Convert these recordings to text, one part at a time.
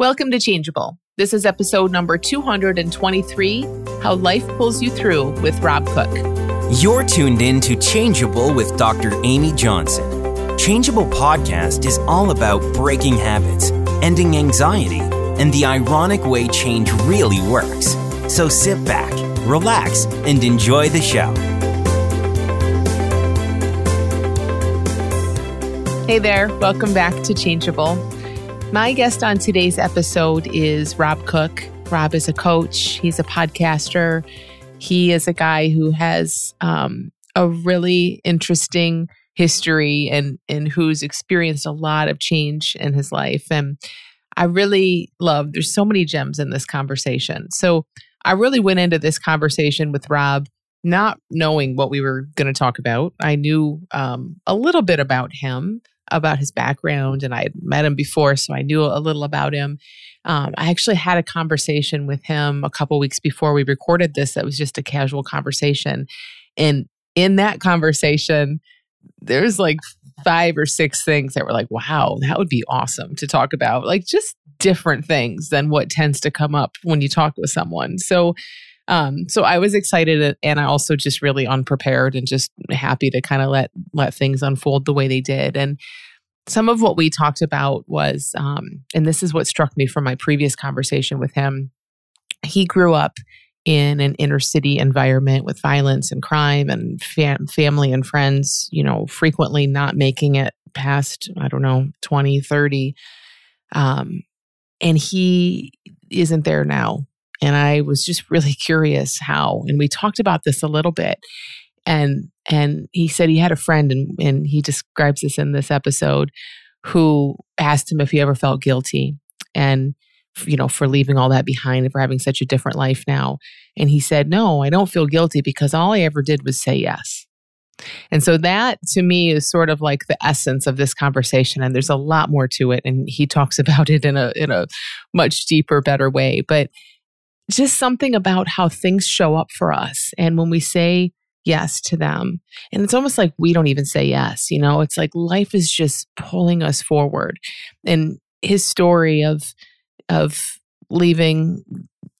Welcome to Changeable. This is episode number 223 How Life Pulls You Through with Rob Cook. You're tuned in to Changeable with Dr. Amy Johnson. Changeable podcast is all about breaking habits, ending anxiety, and the ironic way change really works. So sit back, relax, and enjoy the show. Hey there, welcome back to Changeable. My guest on today's episode is Rob Cook. Rob is a coach, he's a podcaster. He is a guy who has um, a really interesting history and, and who's experienced a lot of change in his life. And I really love, there's so many gems in this conversation. So I really went into this conversation with Rob not knowing what we were going to talk about. I knew um, a little bit about him, about his background, and I had met him before, so I knew a little about him. Um, I actually had a conversation with him a couple weeks before we recorded this. That was just a casual conversation, and in that conversation, there's like five or six things that were like, "Wow, that would be awesome to talk about." Like just different things than what tends to come up when you talk with someone. So um, so I was excited and I also just really unprepared and just happy to kind of let let things unfold the way they did. And some of what we talked about was, um, and this is what struck me from my previous conversation with him. He grew up in an inner city environment with violence and crime and fam- family and friends, you know, frequently not making it past, I don't know, 20, 30. Um, and he isn't there now and I was just really curious how. And we talked about this a little bit. And and he said he had a friend, and, and he describes this in this episode, who asked him if he ever felt guilty and you know for leaving all that behind and for having such a different life now. And he said, No, I don't feel guilty because all I ever did was say yes. And so that to me is sort of like the essence of this conversation and there's a lot more to it and he talks about it in a in a much deeper better way but just something about how things show up for us. And when we say yes to them, and it's almost like we don't even say yes, you know, it's like life is just pulling us forward. And his story of, of, leaving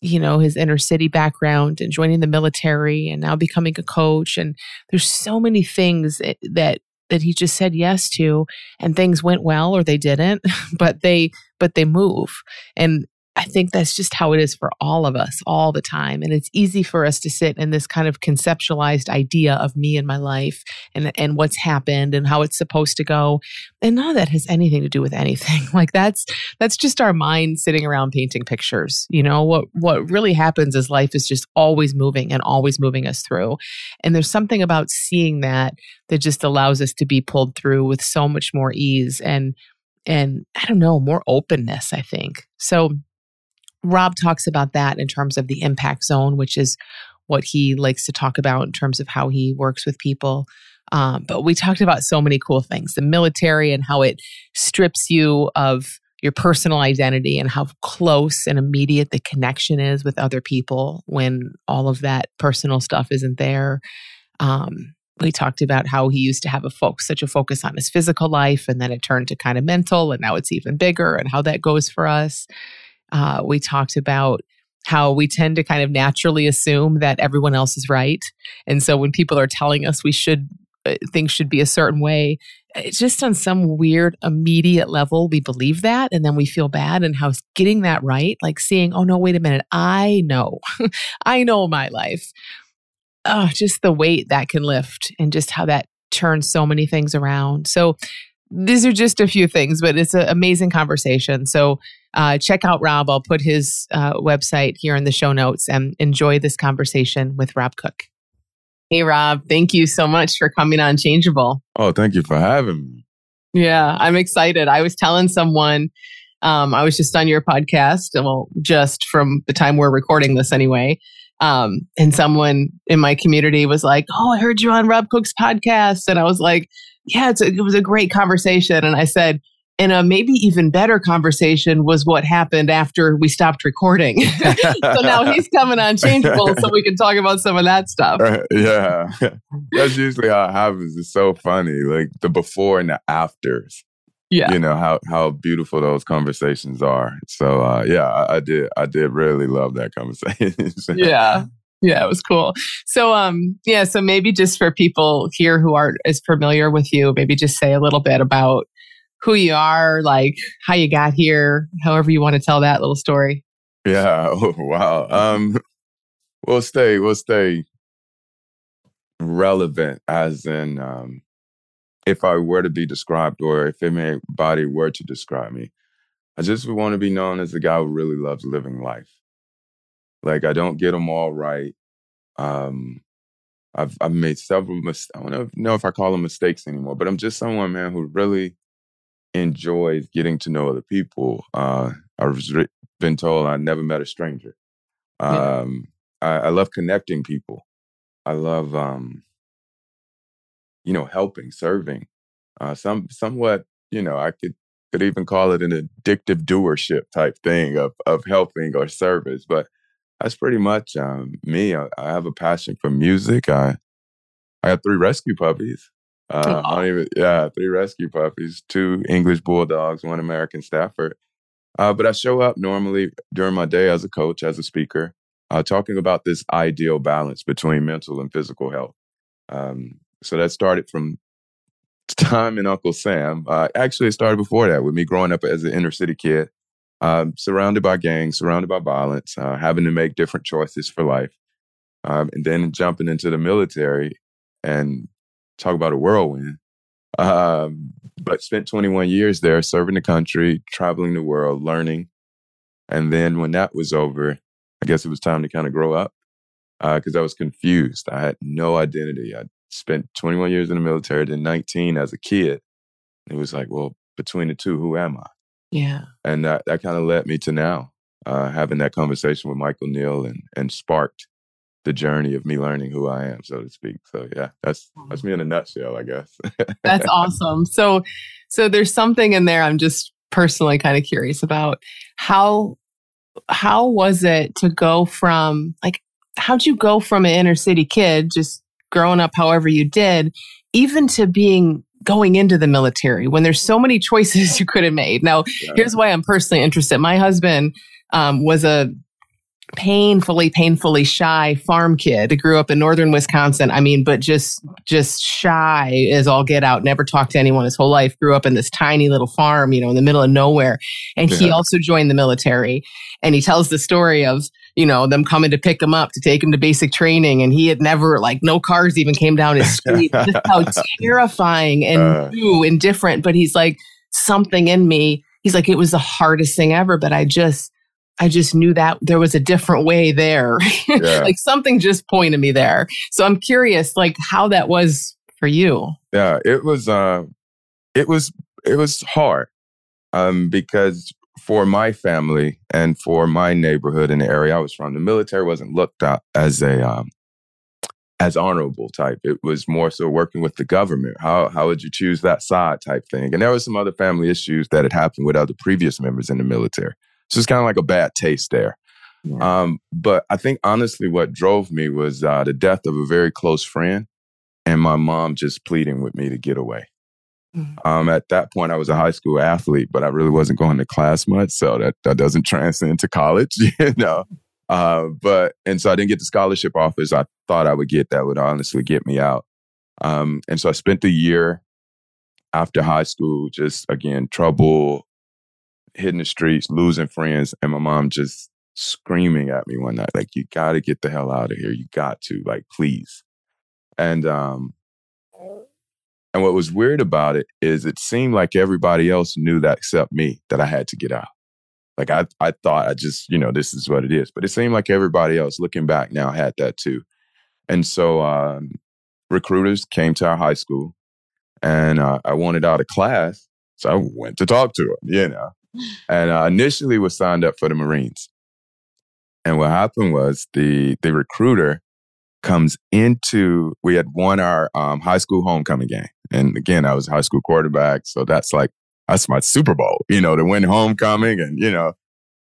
you know his inner city background and joining the military and now becoming a coach and there's so many things that that he just said yes to and things went well or they didn't but they but they move and I think that's just how it is for all of us all the time. And it's easy for us to sit in this kind of conceptualized idea of me and my life and, and what's happened and how it's supposed to go. And none of that has anything to do with anything. Like that's that's just our mind sitting around painting pictures. You know, what what really happens is life is just always moving and always moving us through. And there's something about seeing that that just allows us to be pulled through with so much more ease and and I don't know, more openness, I think. So Rob talks about that in terms of the impact zone, which is what he likes to talk about in terms of how he works with people. Um, but we talked about so many cool things the military and how it strips you of your personal identity and how close and immediate the connection is with other people when all of that personal stuff isn't there. Um, we talked about how he used to have a focus, such a focus on his physical life, and then it turned to kind of mental, and now it's even bigger, and how that goes for us. Uh, we talked about how we tend to kind of naturally assume that everyone else is right. And so when people are telling us we should, uh, things should be a certain way, it's just on some weird immediate level, we believe that and then we feel bad. And how getting that right, like seeing, oh no, wait a minute, I know, I know my life. Oh, just the weight that can lift and just how that turns so many things around. So these are just a few things, but it's an amazing conversation. So uh, check out Rob. I'll put his uh, website here in the show notes and enjoy this conversation with Rob Cook. Hey, Rob, thank you so much for coming on Changeable. Oh, thank you for having me. Yeah, I'm excited. I was telling someone, um, I was just on your podcast, well, just from the time we're recording this anyway. Um, and someone in my community was like, Oh, I heard you on Rob Cook's podcast. And I was like, Yeah, a, it was a great conversation. And I said, and a maybe even better conversation was what happened after we stopped recording. so now he's coming on Changeable so we can talk about some of that stuff. Uh, yeah. That's usually how it happens. It's so funny. Like the before and the afters. yeah. you know how how beautiful those conversations are. So uh, yeah, I, I, did I did really love that conversation. yeah. Yeah, it was cool. So um yeah, so maybe just for people here who aren't as familiar with you, maybe just say a little bit about who you are, like how you got here, however you want to tell that little story. Yeah. Oh, wow. Um we'll stay we'll stay relevant as in um if I were to be described or if anybody were to describe me, I just would want to be known as the guy who really loves living life. Like I don't get them all right. Um, I've I've made several mistakes. I don't know if I call them mistakes anymore, but I'm just someone, man, who really enjoys getting to know other people. Uh, I've been told I never met a stranger. Um, yeah. I, I, love connecting people. I love um, you know, helping, serving. Uh, some somewhat, you know, I could could even call it an addictive doership type thing of of helping or service. But that's pretty much um, me. I, I, have a passion for music. I I have three rescue puppies. Uh, I don't even, yeah, three rescue puppies, two English bulldogs, one American Stafford. Uh, but I show up normally during my day as a coach, as a speaker, uh, talking about this ideal balance between mental and physical health. Um, so that started from time in Uncle Sam. Uh, actually, it started before that with me growing up as an inner city kid, um, surrounded by gangs, surrounded by violence, uh, having to make different choices for life, um, and then jumping into the military and talk about a whirlwind. Um, but spent 21 years there, serving the country, traveling the world, learning. And then when that was over, I guess it was time to kind of grow up because uh, I was confused. I had no identity. I spent 21 years in the military, then 19 as a kid. It was like, well, between the two, who am I? Yeah. And that, that kind of led me to now uh, having that conversation with Michael Neill and, and sparked the journey of me learning who I am, so to speak. So yeah, that's that's me in a nutshell, I guess. that's awesome. So so there's something in there I'm just personally kind of curious about. How how was it to go from like how'd you go from an inner city kid just growing up however you did, even to being going into the military when there's so many choices you could have made. Now, yeah. here's why I'm personally interested. My husband um, was a painfully painfully shy farm kid grew up in northern wisconsin i mean but just just shy as all get out never talked to anyone his whole life grew up in this tiny little farm you know in the middle of nowhere and yeah. he also joined the military and he tells the story of you know, them coming to pick him up to take him to basic training. And he had never, like, no cars even came down his street. Just how terrifying and uh, new and different. But he's like, something in me, he's like, it was the hardest thing ever. But I just, I just knew that there was a different way there. Yeah. like something just pointed me there. So I'm curious, like, how that was for you. Yeah, it was, uh, it was, it was hard um, because for my family and for my neighborhood and the area I was from, the military wasn't looked at as a um, as honorable type. It was more so working with the government. How how would you choose that side type thing? And there was some other family issues that had happened with other previous members in the military. So it's kind of like a bad taste there. Yeah. Um, but I think honestly, what drove me was uh, the death of a very close friend, and my mom just pleading with me to get away. Mm-hmm. Um, at that point, I was a high school athlete, but I really wasn't going to class much, so that that doesn't transcend to college, you know. Uh, but and so I didn't get the scholarship offers I thought I would get that would honestly get me out. Um, and so I spent the year after high school just again trouble, hitting the streets, losing friends, and my mom just screaming at me one night like, "You got to get the hell out of here! You got to like, please." And um, and what was weird about it is it seemed like everybody else knew that except me that I had to get out. Like I, I thought I just, you know, this is what it is. But it seemed like everybody else looking back now had that too. And so um, recruiters came to our high school and uh, I wanted out of class. So I went to talk to them, you know, and uh, initially was signed up for the Marines. And what happened was the, the recruiter comes into, we had won our um, high school homecoming game. And again, I was high school quarterback. So that's like, that's my Super Bowl, you know, to win homecoming and, you know,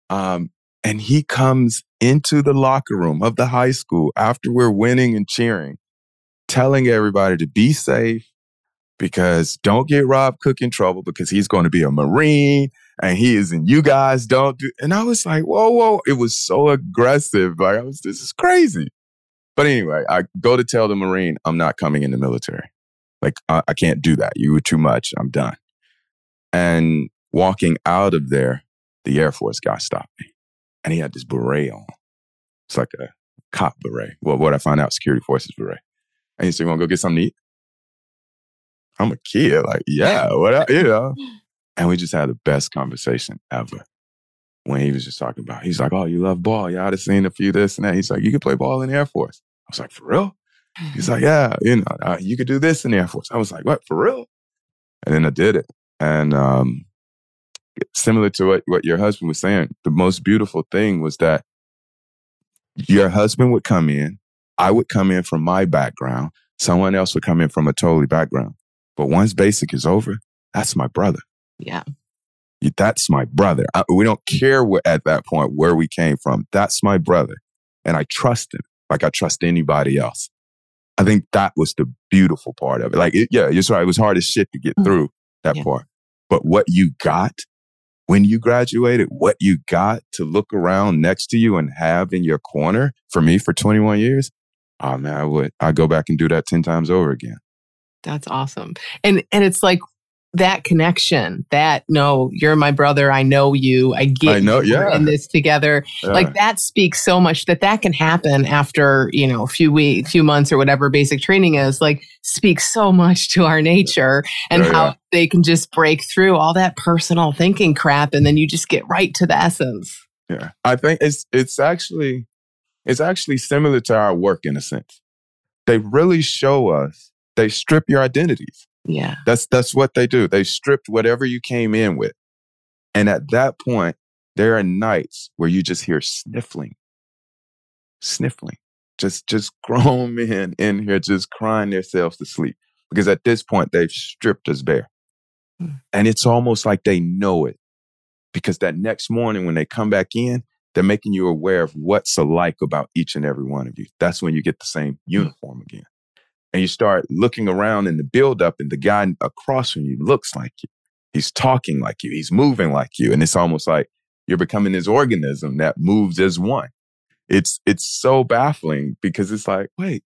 um, and he comes into the locker room of the high school after we're winning and cheering, telling everybody to be safe. because don't get Rob Cook in trouble because he's going to be a Marine and he is, and you guys don't do. And I was like, whoa, whoa. It was so aggressive. Like, I was, this is crazy. But anyway, I go to tell the Marine, I'm not coming in the military. Like, I, I can't do that. You were too much. I'm done. And walking out of there, the Air Force guy stopped me and he had this beret on. It's like a cop beret. Well, what I find out, security forces beret. And he said, You want to go get something to eat? I'm a kid. Like, yeah, what, you know. And we just had the best conversation ever when he was just talking about, he's like, oh, you love ball. I'd have seen a few this and that. He's like, you could play ball in the Air Force. I was like, for real? He's like, yeah, you know, uh, you could do this in the Air Force. I was like, what, for real? And then I did it. And um, similar to what, what your husband was saying, the most beautiful thing was that your husband would come in, I would come in from my background, someone else would come in from a totally background. But once basic is over, that's my brother. Yeah. That's my brother. I, we don't care what, at that point where we came from. That's my brother. And I trust him like I trust anybody else. I think that was the beautiful part of it. Like, it, yeah, you're right. It was hard as shit to get mm-hmm. through that yeah. part. But what you got when you graduated, what you got to look around next to you and have in your corner for me for 21 years, oh man, I would, I go back and do that 10 times over again. That's awesome. And, and it's like that connection that no you're my brother i know you i get I know, yeah. in this together. Yeah. like that speaks so much that that can happen after you know a few weeks few months or whatever basic training is like speaks so much to our nature and yeah, how they can just break through all that personal thinking crap and then you just get right to the essence. Yeah i think it's it's actually it's actually similar to our work in a sense. They really show us they strip your identities yeah. That's that's what they do. They stripped whatever you came in with. And at that point, there are nights where you just hear sniffling. Sniffling. Just just grown men in here just crying themselves to sleep. Because at this point they've stripped us bare. Hmm. And it's almost like they know it. Because that next morning when they come back in, they're making you aware of what's alike about each and every one of you. That's when you get the same hmm. uniform again and you start looking around in the buildup, and the guy across from you looks like you. He's talking like you. He's moving like you. And it's almost like you're becoming this organism that moves as one. It's it's so baffling because it's like, wait,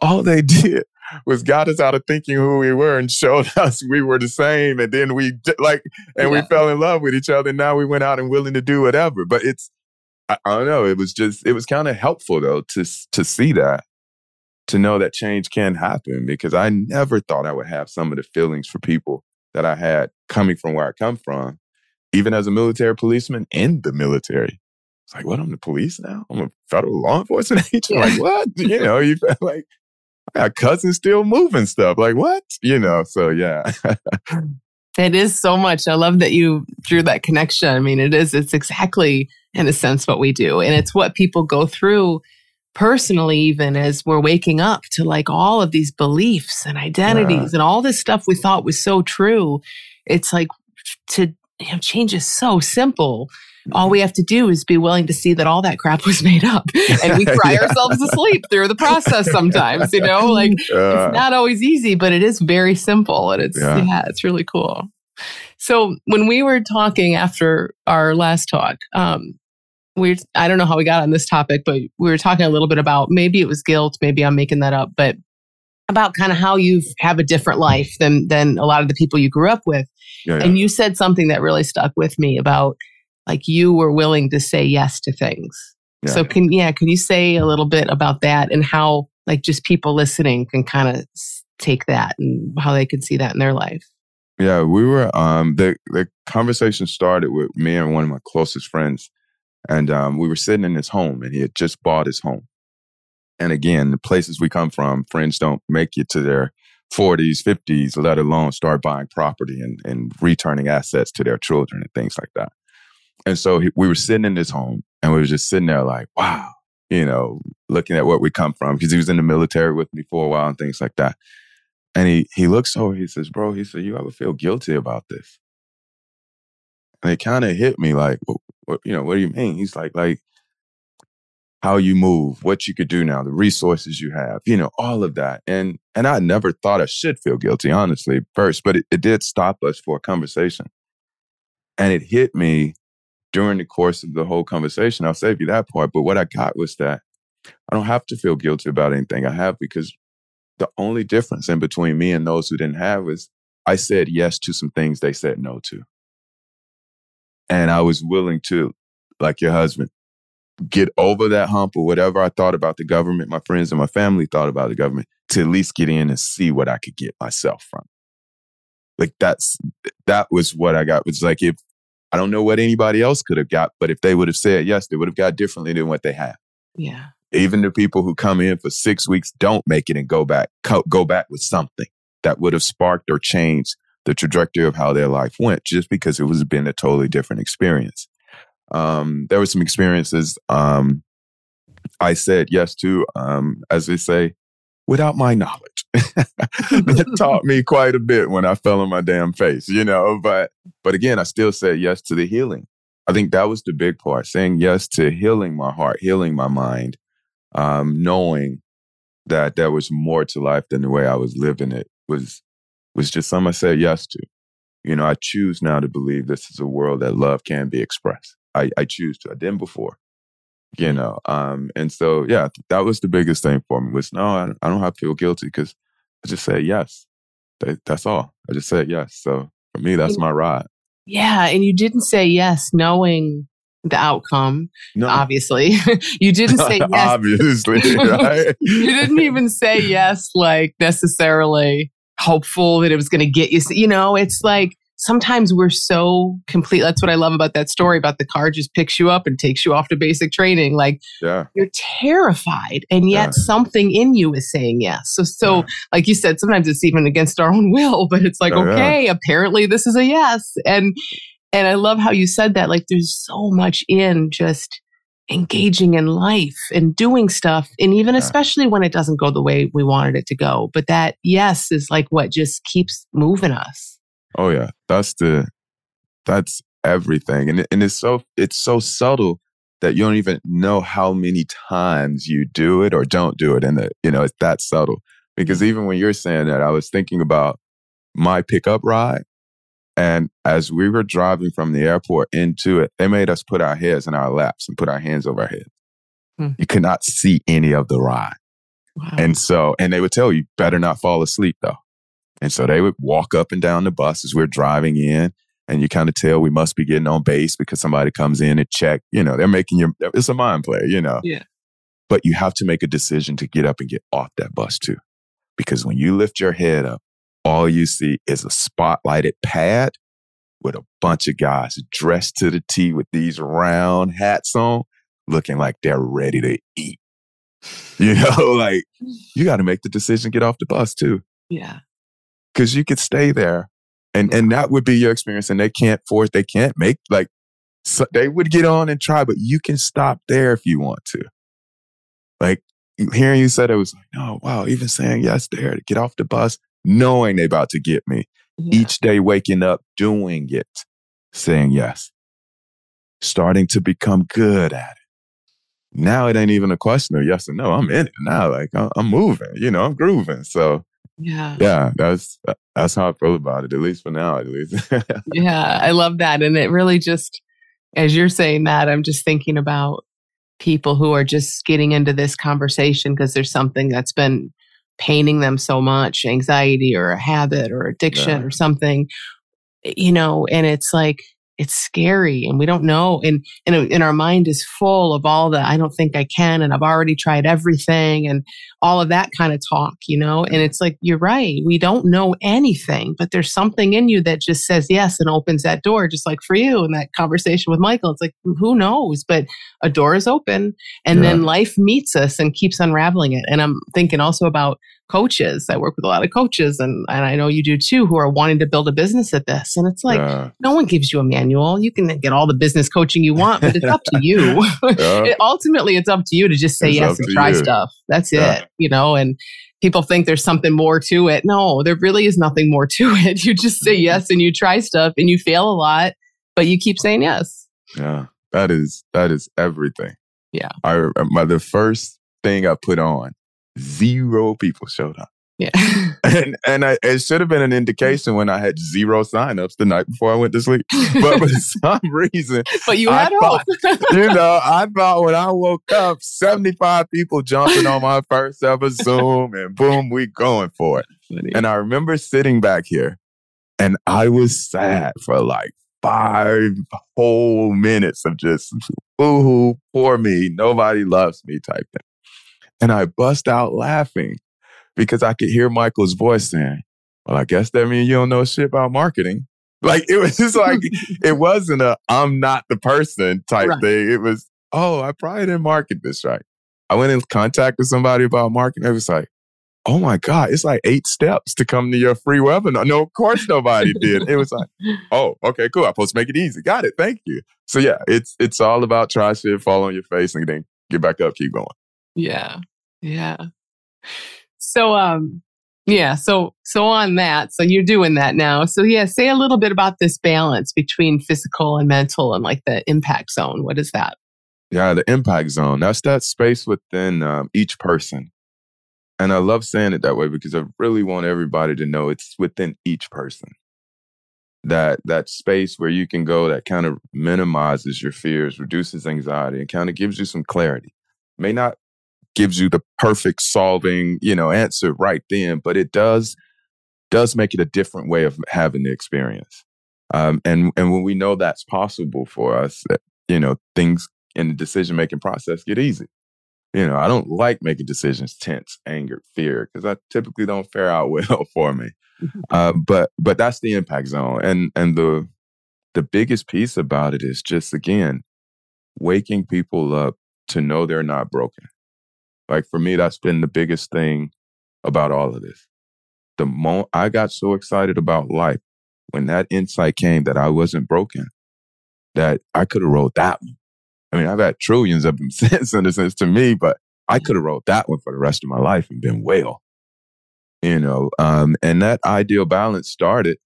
all they did was got us out of thinking who we were and showed us we were the same. And then we like, and yeah. we fell in love with each other. And now we went out and willing to do whatever. But it's, I, I don't know. It was just, it was kind of helpful though to to see that to know that change can happen because I never thought I would have some of the feelings for people that I had coming from where I come from, even as a military policeman in the military. It's like, what? I'm the police now? I'm a federal law enforcement agent? Yeah. Like, what? you know, you feel like, I got cousins still moving stuff. Like, what? You know, so yeah. it is so much. I love that you drew that connection. I mean, it is, it's exactly in a sense what we do. And it's what people go through personally even as we're waking up to like all of these beliefs and identities yeah. and all this stuff we thought was so true it's like to you know, change is so simple all we have to do is be willing to see that all that crap was made up and we cry yeah. ourselves to sleep through the process sometimes you know like uh, it's not always easy but it is very simple and it's yeah. yeah it's really cool so when we were talking after our last talk um, we I don't know how we got on this topic, but we were talking a little bit about maybe it was guilt, maybe I'm making that up, but about kind of how you have a different life than than a lot of the people you grew up with. Yeah, yeah. And you said something that really stuck with me about like you were willing to say yes to things. Yeah. So can yeah, can you say a little bit about that and how like just people listening can kind of take that and how they can see that in their life? Yeah, we were um the the conversation started with me and one of my closest friends and um, we were sitting in his home, and he had just bought his home. And again, the places we come from, friends don't make it to their 40s, 50s, let alone start buying property and, and returning assets to their children and things like that. And so he, we were sitting in his home, and we were just sitting there like, wow, you know, looking at where we come from, because he was in the military with me for a while and things like that. And he he looks over, he says, bro, he said, you ever feel guilty about this? And it kind of hit me like, you know, what do you mean? He's like, like, how you move, what you could do now, the resources you have, you know, all of that. And and I never thought I should feel guilty, honestly, first, but it, it did stop us for a conversation. And it hit me during the course of the whole conversation. I'll save you that part. But what I got was that I don't have to feel guilty about anything I have because the only difference in between me and those who didn't have is I said yes to some things they said no to. And I was willing to, like your husband, get over that hump or whatever I thought about the government, my friends and my family thought about the government, to at least get in and see what I could get myself from. Like that's that was what I got. It was like if I don't know what anybody else could have got, but if they would have said yes, they would have got differently than what they have. Yeah. Even the people who come in for six weeks don't make it and go back, go back with something that would have sparked or changed the trajectory of how their life went just because it was been a totally different experience. Um, there were some experiences um, I said yes to, um, as they say, without my knowledge. that taught me quite a bit when I fell on my damn face, you know. But but again, I still said yes to the healing. I think that was the big part, saying yes to healing my heart, healing my mind, um, knowing that there was more to life than the way I was living it was was just something I said yes to. You know, I choose now to believe this is a world that love can be expressed. I, I choose to. I didn't before, you know. Um, and so yeah, that was the biggest thing for me was no, I, I don't have to feel guilty because I just said yes. That, that's all. I just said yes. So for me, that's my ride. Yeah, and you didn't say yes knowing the outcome. No. Obviously, you didn't say yes. obviously, right? you didn't even say yes, like necessarily hopeful that it was going to get you. You know, it's like sometimes we're so complete. That's what I love about that story about the car just picks you up and takes you off to basic training. Like yeah. you're terrified and yet yeah. something in you is saying yes. So, so yeah. like you said, sometimes it's even against our own will, but it's like, oh, okay, apparently this is a yes. And, and I love how you said that. Like there's so much in just engaging in life and doing stuff. And even especially when it doesn't go the way we wanted it to go. But that yes is like what just keeps moving us. Oh yeah, that's the that's everything, and and it's so it's so subtle that you don't even know how many times you do it or don't do it, and that you know it's that subtle. Because mm-hmm. even when you're saying that, I was thinking about my pickup ride, and as we were driving from the airport into it, they made us put our heads in our laps and put our hands over our heads. Hmm. You could not see any of the ride. Wow. And so, and they would tell you, better not fall asleep though. And so they would walk up and down the bus as we're driving in. And you kind of tell we must be getting on base because somebody comes in and check. You know, they're making you, it's a mind play, you know. Yeah. But you have to make a decision to get up and get off that bus too. Because when you lift your head up, all you see is a spotlighted pad with a bunch of guys dressed to the T with these round hats on, looking like they're ready to eat. You know, like you got to make the decision, get off the bus too. Yeah because you could stay there and and that would be your experience and they can't force they can't make like so they would get on and try but you can stop there if you want to like hearing you said it was like oh wow even saying yes there to get off the bus knowing they about to get me yeah. each day waking up doing it saying yes starting to become good at it now it ain't even a question of yes or no i'm in it now like i'm moving you know i'm grooving so yeah. Yeah. That's that's how I feel about it, at least for now, at least. yeah. I love that. And it really just as you're saying that, I'm just thinking about people who are just getting into this conversation because there's something that's been paining them so much, anxiety or a habit or addiction yeah. or something, you know, and it's like it's scary and we don't know and, and and our mind is full of all the i don't think i can and i've already tried everything and all of that kind of talk you know and it's like you're right we don't know anything but there's something in you that just says yes and opens that door just like for you in that conversation with michael it's like who knows but a door is open and yeah. then life meets us and keeps unraveling it and i'm thinking also about coaches. I work with a lot of coaches and, and I know you do too, who are wanting to build a business at this. And it's like, yeah. no one gives you a manual. You can get all the business coaching you want, but it's up to you. yeah. it, ultimately, it's up to you to just say it's yes and try you. stuff. That's it, you know, and people think there's something more to it. No, there really is nothing more to it. You just say yes and you try stuff and you fail a lot, but you keep saying yes. Yeah. That is, that is everything. Yeah. I remember the first thing I put on, zero people showed up. Yeah. and and I, it should have been an indication when I had zero signups the night before I went to sleep. But for some reason, but you I had hope. you know, I thought when I woke up, 75 people jumping on my first ever Zoom, and boom, we going for it. Funny. And I remember sitting back here, and I was sad for like five whole minutes of just, boo hoo, poor me, nobody loves me type thing. And I bust out laughing because I could hear Michael's voice saying, Well, I guess that means you don't know shit about marketing. Like it was just like, it wasn't a I'm not the person type Right. thing. It was, oh, I probably didn't market this right. I went in contact with somebody about marketing. It was like, oh my God, it's like eight steps to come to your free webinar. No, of course nobody did. It was like, oh, okay, cool. I'm supposed to make it easy. Got it. Thank you. So yeah, it's it's all about try shit, fall on your face, and then get back up, keep going. Yeah. Yeah. So um yeah, so so on that, so you're doing that now. So yeah, say a little bit about this balance between physical and mental and like the impact zone. What is that? Yeah, the impact zone. That's that space within um, each person. And I love saying it that way because I really want everybody to know it's within each person. That that space where you can go that kind of minimizes your fears, reduces anxiety, and kind of gives you some clarity. May not gives you the perfect solving, you know, answer right then, but it does does make it a different way of having the experience. Um, and and when we know that's possible for us, that, you know, things in the decision making process get easy. You know, I don't like making decisions tense, angered, fear, because I typically don't fare out well for me. Uh, but but that's the impact zone, and and the the biggest piece about it is just again waking people up to know they're not broken. Like for me, that's been the biggest thing about all of this. The moment I got so excited about life when that insight came that I wasn't broken, that I could have wrote that one. I mean, I've had trillions of them since, in a sense, to me, but I could have wrote that one for the rest of my life and been well. You know, um, and that ideal balance started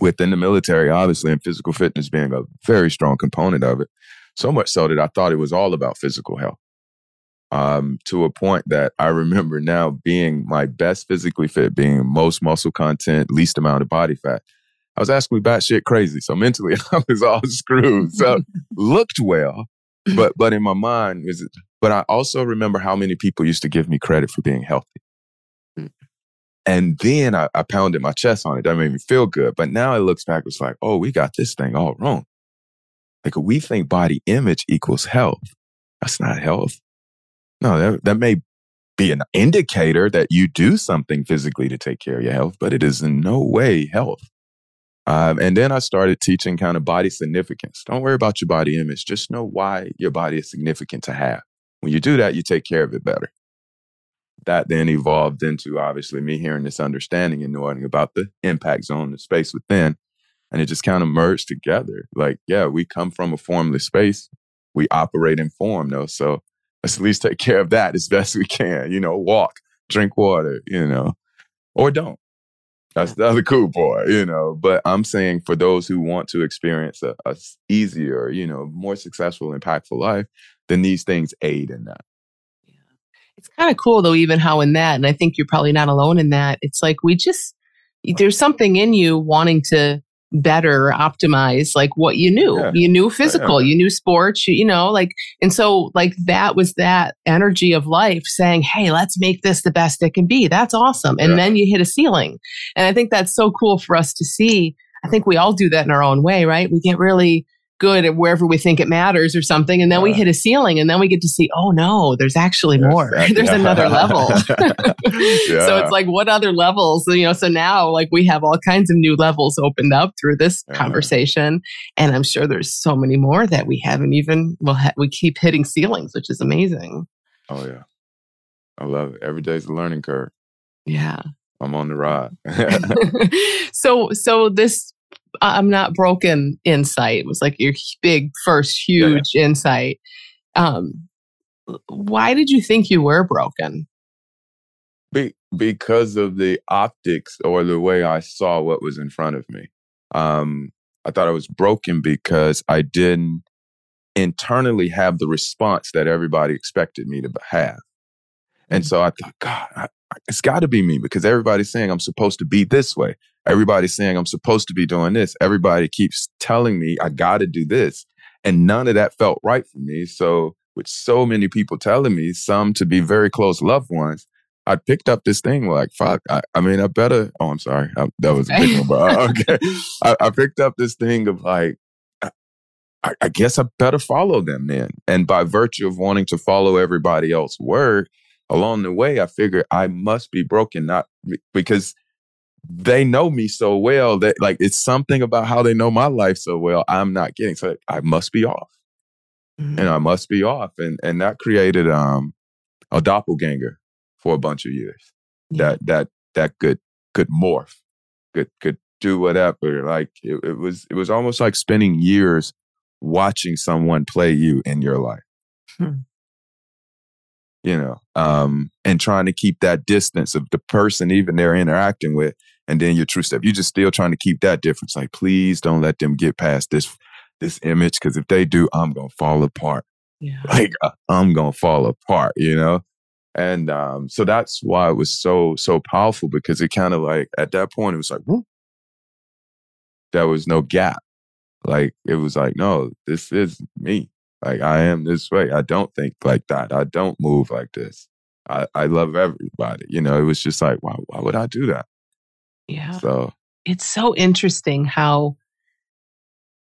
within the military, obviously, and physical fitness being a very strong component of it. So much so that I thought it was all about physical health. Um, to a point that I remember now being my best physically fit, being most muscle content, least amount of body fat. I was asking me batshit crazy. So mentally I was all screwed. So looked well, but but in my mind was but I also remember how many people used to give me credit for being healthy. Mm. And then I, I pounded my chest on it. That made me feel good. But now it looks back, it's like, oh, we got this thing all wrong. Like we think body image equals health. That's not health. No, that, that may be an indicator that you do something physically to take care of your health, but it is in no way health. Um, and then I started teaching kind of body significance. Don't worry about your body image. Just know why your body is significant to have. When you do that, you take care of it better. That then evolved into obviously me hearing this understanding and knowing about the impact zone, the space within. And it just kind of merged together. Like, yeah, we come from a formless space. We operate in form, though. So let's at least take care of that as best we can. You know, walk, drink water, you know, or don't. That's the other cool part, you know. But I'm saying for those who want to experience a easier, you know, more successful, impactful life, then these things aid in that. Yeah. It's kind of cool though, even how in that, and I think you're probably not alone in that. It's like we just there's something in you wanting to better optimize like what you knew. Yeah. You knew oh, physical, yeah. you knew sports, you, you know, like and so like that was that energy of life saying, Hey, let's make this the best it can be. That's awesome. And Yeah. then you hit a ceiling. And I think that's so cool for us to see. I think we all do that in our own way, right? We get really good at wherever we think it matters or something. And then we hit a ceiling and then we get to see, oh no, there's actually There's more. that- there's yeah. another level. So it's like, what other levels? You know, so now like we have all kinds of new levels opened up through this conversation. And I'm sure there's so many more that we haven't even, well, ha- we keep hitting ceilings, which is amazing. Oh yeah. I love it. Every day's a learning curve. Yeah. I'm on the ride. so, so this I'm not broken insight It was like your big first Yeah, yeah. huge insight. Um, why did you think you were broken? Be- because of the optics or the way I saw what was in front of me. Um, I thought I was broken because I didn't internally have the response that everybody expected me to have. And so I thought, God, I, it's got to be me because everybody's saying I'm supposed to be this way. Everybody's saying I'm supposed to be doing this. Everybody keeps telling me I got to do this. And none of that felt right for me. So, with so many people telling me, some to be very close loved ones, I picked up this thing like, fuck, I, I mean, I better. Oh, I'm sorry. I, that was a big one, uh, okay. I, I, picked up this thing of like, I, I guess I better follow them then. And by virtue of wanting to follow everybody else's word, along the way, I figured I must be broken, not because they know me so well that like it's something about how they know my life so well. I'm not getting so I must be off, mm-hmm. and I must be off, and and that created um a doppelganger for a bunch of years. Yeah. That that that could could morph, could could do whatever. Like it, it was it was almost like spending years watching someone play you in your life. Hmm you know, um, and trying to keep that distance of the person even they're interacting with, and then your true step. You're just still trying to keep that difference. Like, please don't let them get past this this image because if they do, I'm gonna fall apart. Yeah. Like uh, I'm gonna fall apart, you know. And um, so that's why it was so so powerful because it kind of like at that point it was like, Whoop. there was no gap. Like it was like, no, this is me. Like I am this way. I don't think like that. I don't move like this. I, I love everybody. You know, it was just like, why, why would I do that? Yeah. So it's so interesting how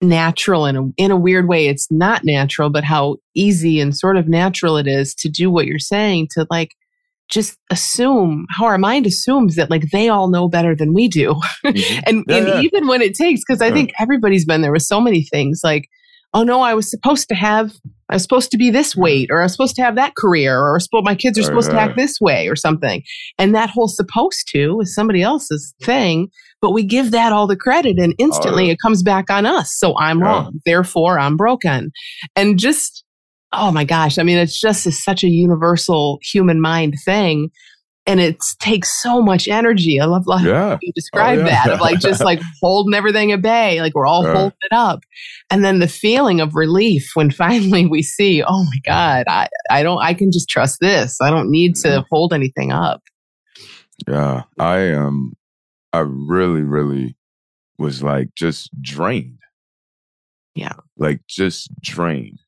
natural in a in a weird way it's not natural, but how easy and sort of natural it is to do what you're saying to like just assume how our mind assumes that like they all know better than we do. Mm-hmm. and, yeah, and yeah. even when it takes, because I think everybody's been there with so many things like oh no, I was supposed to have, I was supposed to be this weight, or I was supposed to have that career, or my kids are oh, supposed to act this way, or something. And that whole supposed to is somebody else's thing, but we give that all the credit and instantly oh, it comes back on us. So I'm yeah. wrong. Therefore, I'm broken. And just, oh my gosh, I mean, it's just a, such a universal human mind thing and it takes so much energy. I love like yeah. you describe oh, yeah. that of like just like holding everything at bay, like we're all uh, holding it up, and then the feeling of relief when finally we see, oh my god, I I don't I can just trust this. I don't need to mm-hmm. hold anything up. Yeah, I um, I really really was like just drained. Yeah, like just drained.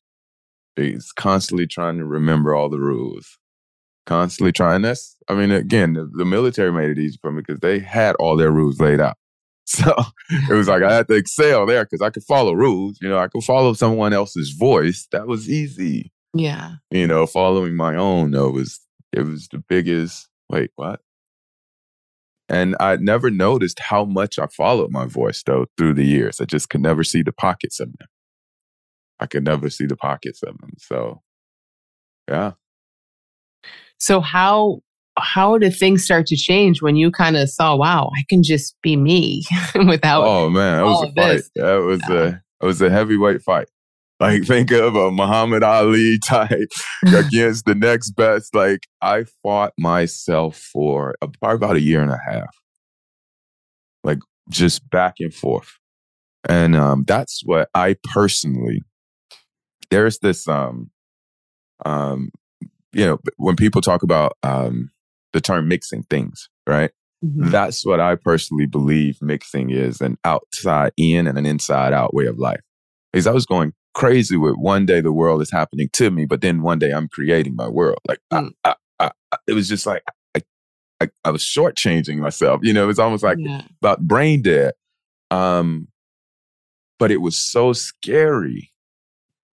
It's constantly trying to remember all the rules constantly trying this. I mean, again, the, the military made it easy for me because they had all their rules laid out. So it was like I had to excel there because I could follow rules. You know, I could follow someone else's voice. That was easy. Yeah. You know, following my own though was it was the biggest. Wait, what? And I never noticed how much I followed my voice though through the years. I just could never see the pockets of them. I could never see the pockets of them. So, yeah. So how how did things start to change when you kind of saw, wow, I can just be me without? Oh man, that was a fight. This. That was a it was a heavyweight fight. Like think of a Muhammad Ali type against the next best. Like I fought myself for probably about a year and a half, like just back and forth, and um, that's what I personally. There's this um, um, you know, when people talk about um, the term mixing things, right? Mm-hmm. That's what I personally believe mixing is an outside in and an inside out way of life. Because I was going crazy with one day the world is happening to me, but then one day I'm creating my world. Like mm. I, I, I, it was just like I, I, I, was shortchanging myself. You know, it was almost like yeah. about brain dead. Um, but it was so scary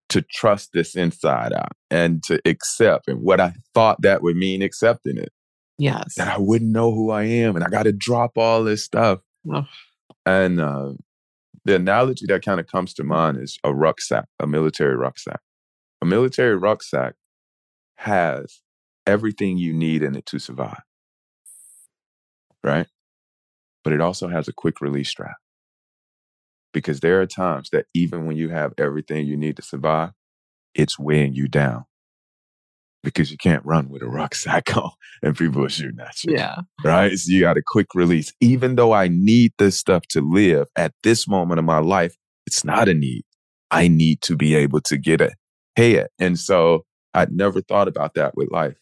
to trust this inside out and to accept and what I thought that would mean accepting it. Yes. That I wouldn't know who I am and I got to drop all this stuff. Oh. And uh, the analogy that kind of comes to mind is a rucksack, a military rucksack. A military rucksack has everything you need in it to survive. Right? But it also has a quick release strap because there are times that even when you have everything you need to survive, it's weighing you down because you can't run with a rucksack on and people are shooting at you. Yeah. Right. So you got a quick release. Even though I need this stuff to live at this moment of my life, it's not a need. I need to be able to get ahead. And so I'd never thought about that with life,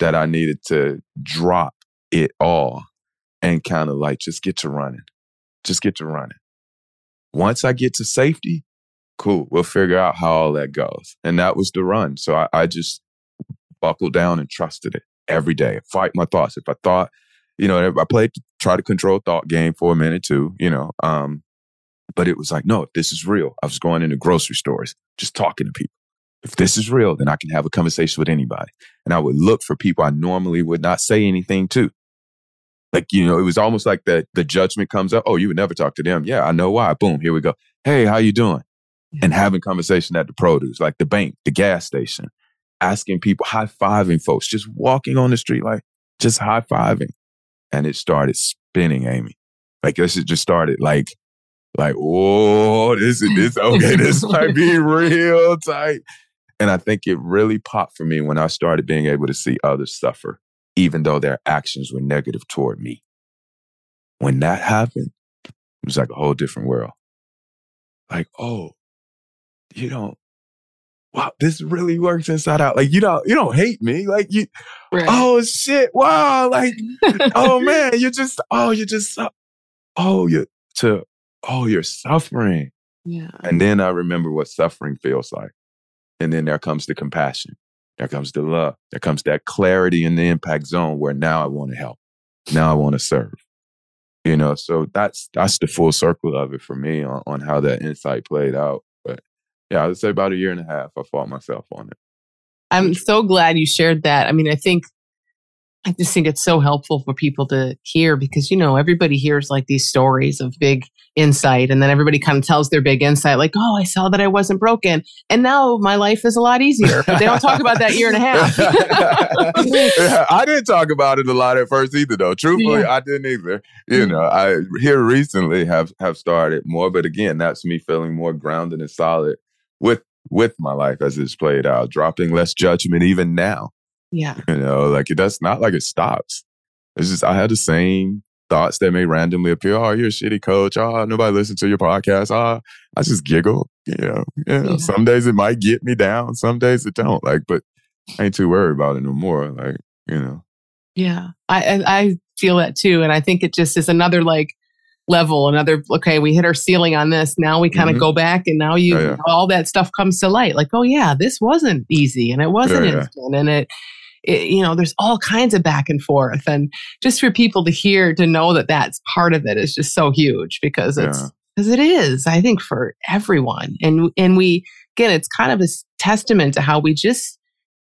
that I needed to drop it all and kind of like just get to running, just get to running. Once I get to safety, cool, we'll figure out how all that goes. And that was the run. So I, I just buckled down and trusted it every day. Fight my thoughts. If I thought, you know, I played try to control thought game for a minute too, you know. Um, but it was like, no, if this is real, I was going into grocery stores, just talking to people. If this is real, then I can have a conversation with anybody. And I would look for people I normally would not say anything to. Like, you know, it was almost like that the judgment comes up. Oh, you would never talk to them. Yeah, I know why. Boom, here we go. Hey, how you doing? And having conversation at the produce, like the bank, the gas station, asking people, high fiving folks, just walking on the street, like just high fiving. And it started spinning, Amy. Like this, it just started like, like, oh, this is this okay, this might be real tight. And I think it really popped for me when I started being able to see others suffer, even though their actions were negative toward me. When that happened, it was like a whole different world. Like, oh, you don't wow, this really works inside out. Like you don't you don't hate me. Like you right. oh shit, wow, like oh man, you just oh you just oh you to oh you're suffering. Yeah. And then I remember what suffering feels like. And then there comes the compassion. There comes the love. There comes that clarity in the impact zone where now I want to help. Now I want to serve. You know, so that's that's the full circle of it for me on, on how that insight played out But yeah, I would say about a year and a half. I fought myself on it. I'm so glad you shared that. I mean, I think I just think it's so helpful for people to hear because you know everybody hears like these stories of big insight and then everybody kind of tells their big insight like oh I saw that I wasn't broken and now my life is a lot easier but they don't talk about that year and a half. yeah, I didn't talk about it a lot at first either though. Truthfully, yeah. I didn't either. You mm-hmm. know, I here recently have have started more, but again, that's me feeling more grounded and solid with with my life as it's played out, dropping less judgment even now. Yeah. You know, like it does not like it stops. It's just I had the same thoughts that may randomly appear. Oh, you're a shitty coach. Oh, nobody listens to your podcast. Oh, I just giggle. You know, you know, yeah. some days it might get me down. Some days it don't. Like, but I ain't too worried about it no more. Like, you know. Yeah. I I feel that too. And I think it just is another like level another okay we hit our ceiling on this now we kind of mm-hmm. go back and now you, oh, yeah. all that stuff comes to light like oh yeah this wasn't easy and it wasn't yeah, instant yeah. and it, it, you know there's all kinds of back and forth and just for people to hear to know that that's part of it is just so huge because it's because it is i think for everyone and and we again it's kind of a testament to how we just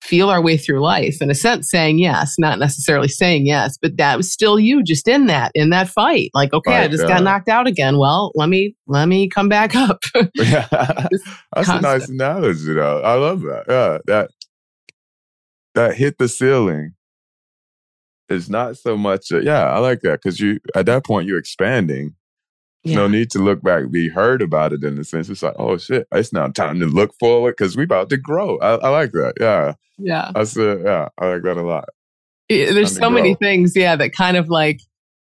feel our way through life. In a sense saying yes not necessarily saying yes but that was still you just in that in that fight. Like okay right, i just yeah. got knocked out again. Well let me let me come back up. Yeah. That's constant. a nice analogy though. I love that. Yeah that that hit the ceiling is not so much a, yeah i like that because you at that point you're expanding yeah. No need to look back, be heard about it in the sense. It's like, oh shit, it's now time to look forward because we're about to grow. I, I, like that. Yeah. Yeah. That's uh, yeah, I like that a lot. It, there's so many things, yeah, that kind of like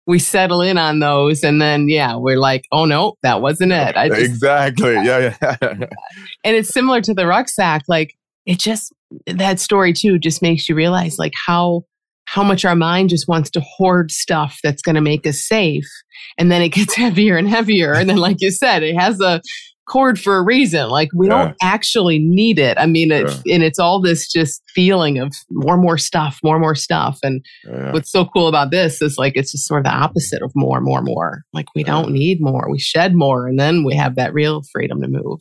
we settle in on those and then yeah, we're like, oh no, that wasn't it. I just, exactly. Yeah, yeah. and it's similar to the rucksack. Like it just that story too just makes you realize like how how much our mind just wants to hoard stuff that's going to make us safe. And then it gets heavier and heavier. And then, like you said, it has a cord for a reason. Like we yeah. don't actually need it. I mean, it, yeah. and it's all this just feeling of more, more stuff, more, more stuff. And yeah. what's so cool about this is like, it's just sort of the opposite of more, more, more. Like we don't need more. We shed more. And then we have that real freedom to move.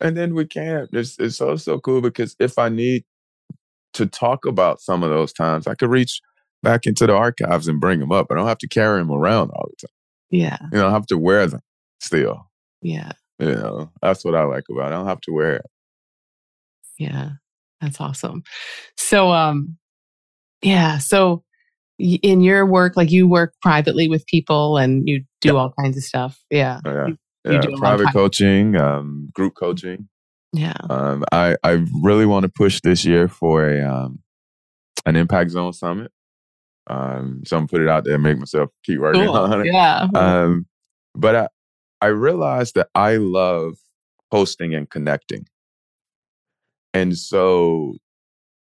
And then we can't. It's, it's so, so cool because if I need to talk about some of those times. I could reach back into the archives and bring them up. I don't have to carry them around all the time. Yeah. You know, I have to wear them still. Yeah. You know, that's what I like about it. I don't have to wear it. Yeah. That's awesome. So, um, yeah. So, in your work, like you work privately with people and you do all kinds of stuff. Yeah. Oh, yeah. You, yeah. You Private coaching, um, group coaching. Yeah. Um, I, I really want to push this year for a um, an impact zone summit. Um, so I'm put it out there and make myself keep working cool. on it. Yeah. Um, but I, I realized that I love hosting and connecting. And so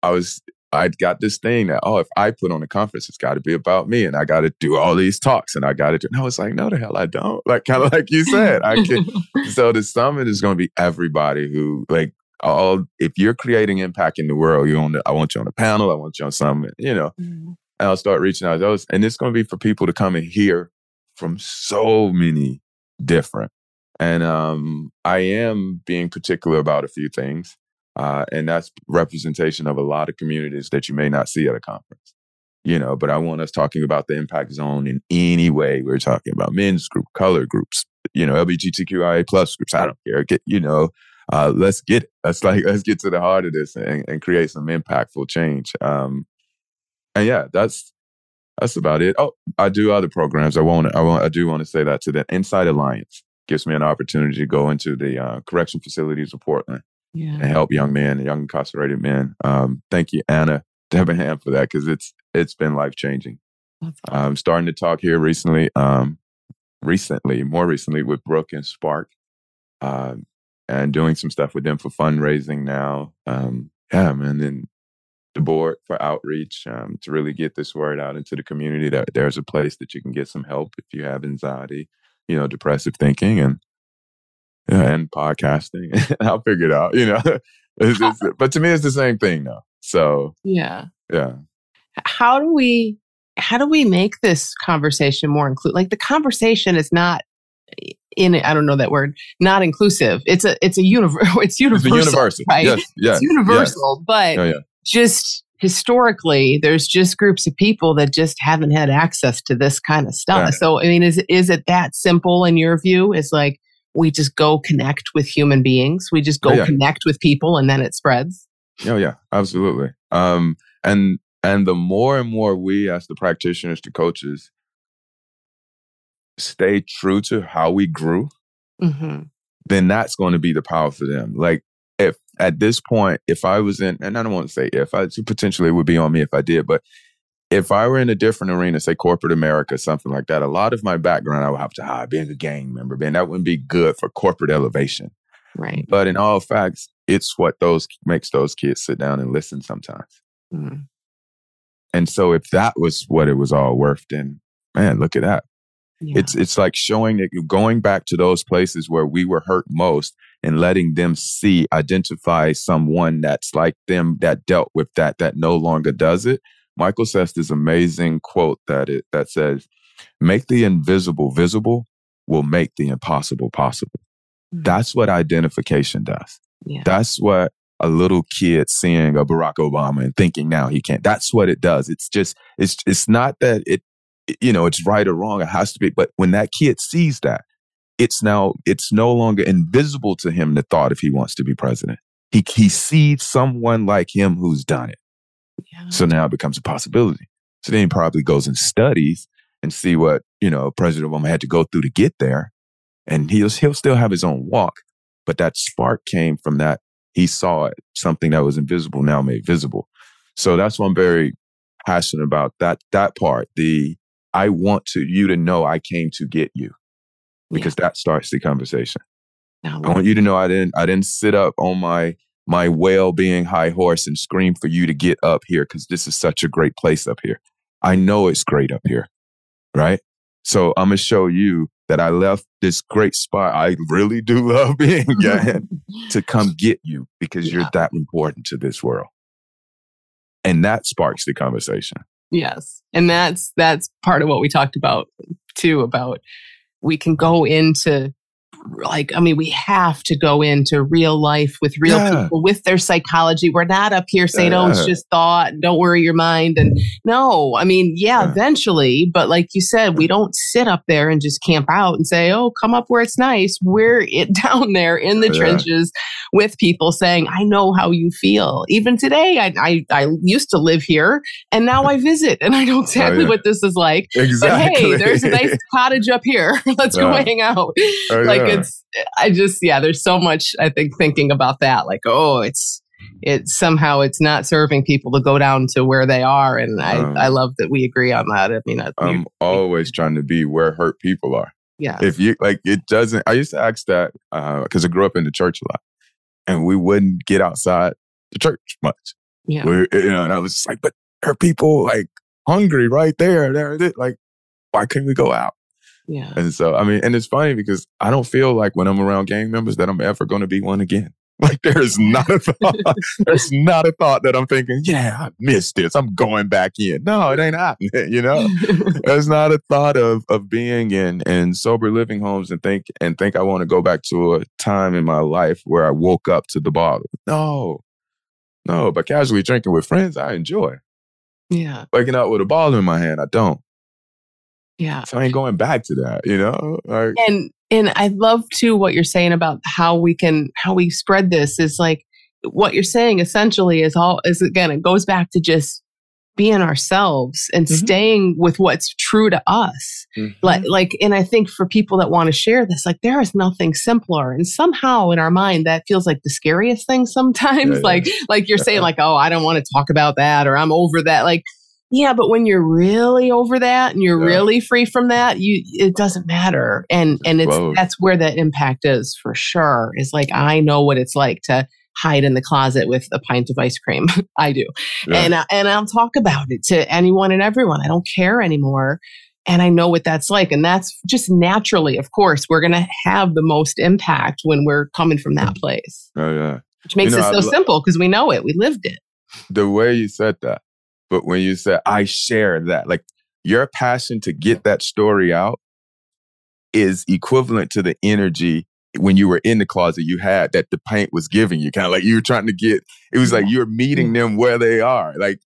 I was I got this thing that, oh, if I put on a conference, it's got to be about me and I got to do all these talks and I got to do. And I was like, no, the hell I don't. Like, kind of like you said, I can. so the summit is going to be everybody who, like, all, if you're creating impact in the world, you on the, I want you on the panel, I want you on summit, you know, mm-hmm. and I'll start reaching out to those. And it's going to be for people to come and hear from so many different. And um, I am being particular about a few things. Uh, and that's representation of a lot of communities that you may not see at a conference. You know, but I want us talking about the impact zone in any way. We're talking about men's group, color groups, you know, LGBTQIA plus groups. I don't care. Get, you know, uh, let's get. Let's like let's get to the heart of this and, and create some impactful change. Um, and yeah, that's that's about it. Oh, I do other programs. I want I want I do want to say that to the Inside Alliance gives me an opportunity to go into the uh, correction facilities of Portland yeah. and help young men and young incarcerated men. Um, thank you, Anna Debenham, for that because it's it's been life changing. Awesome. I'm starting to talk here recently, um, recently, more recently with Brooke and Spark, um, and doing some stuff with them for fundraising now. Um, yeah, man, and then the board for outreach um, to really get this word out into the community that there's a place that you can get some help if you have anxiety, you know, depressive thinking, and and podcasting. I'll figure it out, you know. it's, it's, but to me, it's the same thing now. So yeah, yeah. How do we how do we make this conversation more inclusive? Like the conversation is not in I don't know that word, not inclusive. It's a it's a universe. It's universal, it's universal. right? Yes, yes, it's universal, yes. but oh, yeah. just historically, there's just groups of people that just haven't had access to this kind of stuff. Yeah. So I mean, is is it that simple in your view? Is like we just go connect with human beings. We just go oh, yeah. connect with people and then it spreads. Oh yeah, absolutely. Um, and and the more and more we as the practitioners to coaches stay true to how we grew, mm-hmm. then that's going to be the power for them. Like if at this point, if I was in, and I don't want to say if I potentially it would be on me if I did, but if I were in a different arena, say corporate America, something like that, a lot of my background I would have to hide being a gang member, man, that wouldn't be good for corporate elevation. Right. But in all facts, it's what those makes those kids sit down and listen sometimes. Mm. And so if that was what it was all worth, then man, look at that. Yeah. It's it's like showing that going back to those places where we were hurt most and letting them see, identify someone that's like them that dealt with that that no longer does it Michael says this amazing quote that it that says, "Make the invisible visible will make the impossible possible." Mm-hmm. That's what identification does. Yeah. That's what a little kid seeing a Barack Obama and thinking now he can't. That's what it does. It's just it's it's not that it you know it's right or wrong. It has to be. But when that kid sees that, it's now it's no longer invisible to him the thought if he wants to be president. He he sees someone like him who's done it. So now it becomes a possibility. So then he probably goes and studies and see what, you know, President Obama had to go through to get there. And he'll, he'll still have his own walk. But that spark came from that. He saw it, something that was invisible now made visible. So that's what I'm very passionate about. That, that part, the, I want to, you to know I came to get you because yeah. that starts the conversation. I want you to know I didn't, I didn't sit up on my my well-being high horse and scream for you to get up here because this is such a great place up here. I know it's great up here, right? So I'm gonna show you that I left this great spot. I really do love being to come get you because yeah. you're that important to this world. And that sparks the conversation. Yes. And that's that's part of what we talked about too about we can go into like i mean we have to go into real life with real yeah. people with their psychology. We're not up here saying yeah. oh it's just thought don't worry your mind. And no i mean yeah, yeah, eventually but like you said we don't sit up there and just camp out and say oh come up where it's nice. We're it down there in the trenches with people saying i know how you feel. Even today i i, I used to live here and now i visit and i know oh, exactly oh, what this is like. Exactly. but hey there's a nice cottage up here. Let's go hang out. Oh, like it's I just yeah, there's so much I think thinking about that. Like, oh, it's it somehow it's not serving people to go down to where they are, and I um, I love that we agree on that. I mean, I, I'm always trying to be where hurt people are. Yeah. If you like, it doesn't. I used to ask that because uh, I grew up in the church a lot, and we wouldn't get outside the church much. Yeah. We're, you know, and I was just like, but are people like hungry right there. There, like, why can't we go out? Yeah. And so, I mean, and it's funny because I don't feel like when I'm around gang members that I'm ever going to be one again. Like there is not a thought. there's not a thought that I'm thinking, yeah, I missed this. I'm going back in. No, it ain't happening. You know, there's not a thought of of being in in sober living homes and think and think I want to go back to a time in my life where I woke up to the bottle. No, no. But casually drinking with friends, I enjoy. Yeah. Waking up with a bottle in my hand, I don't. Yeah. So I ain't going back to that, you know? Like, and and I love too what you're saying about how we can how we spread this is like what you're saying essentially is all is again it goes back to just being ourselves and mm-hmm. staying with what's true to us mm-hmm. like like and i think for people that want to share this like there is nothing simpler and somehow in our mind that feels like the scariest thing sometimes yeah, yeah. like like you're saying like oh i don't want to talk about that or i'm over that like yeah, but when you're really over that and you're yeah. really free from that, you it doesn't matter. And and it's Whoa. that's where the impact is for sure. Is like I know what it's like to hide in the closet with a pint of ice cream. I do. Yeah. And uh, and I'll talk about it to anyone and everyone. I don't care anymore. And I know what that's like. And that's just naturally, of course, we're going to have the most impact when we're coming from that place. Oh, yeah. Which makes you know, it so simple because we know it. We lived it. The way you said that, but when you said, I share that, like your passion to get that story out is equivalent to the energy when you were in the closet you had that the paint was giving you. Kind of like you were trying to get, it was like you're meeting mm. them where they are. Like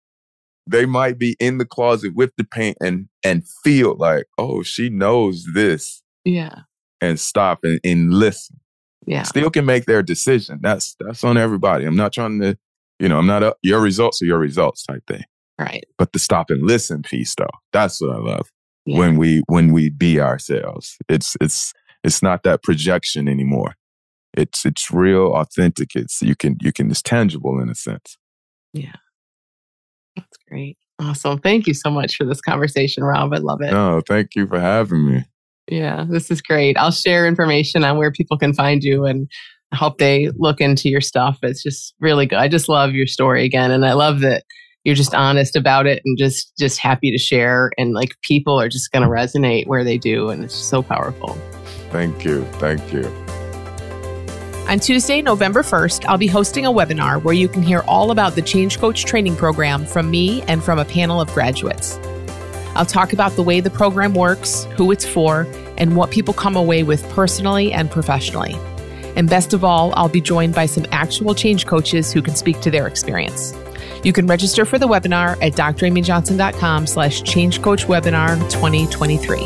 they might be in the closet with the paint and and feel like, oh, she knows this. Yeah. And stop and, and listen. Yeah. Still can make their decision. That's that's on everybody. I'm not trying to, you know, I'm not a, your results are your results type thing. Right. But the stop and listen piece though, that's what I love. Yeah. When we when we be ourselves. It's it's it's not that projection anymore. It's it's real authentic. It's you can you can it's tangible in a sense. Yeah. That's great. Awesome. Thank you so much for this conversation, Rob. I love it. No, thank you for having me. Yeah, this is great. I'll share information on where people can find you and I hope they look into your stuff. It's just really good. I just love your story again. And I love that you're just honest about it and just just happy to share and like people are just going to resonate where they do and it's so powerful thank you thank you on Tuesday, November 1st, I'll be hosting a webinar where you can hear all about the Change Coach training program from me and from a panel of graduates. I'll talk about the way the program works, who it's for, and what people come away with personally and professionally. And best of all, I'll be joined by some actual change coaches who can speak to their experience. You can register for the webinar at dramyjohnson.com slash changecoachwebinar 2023.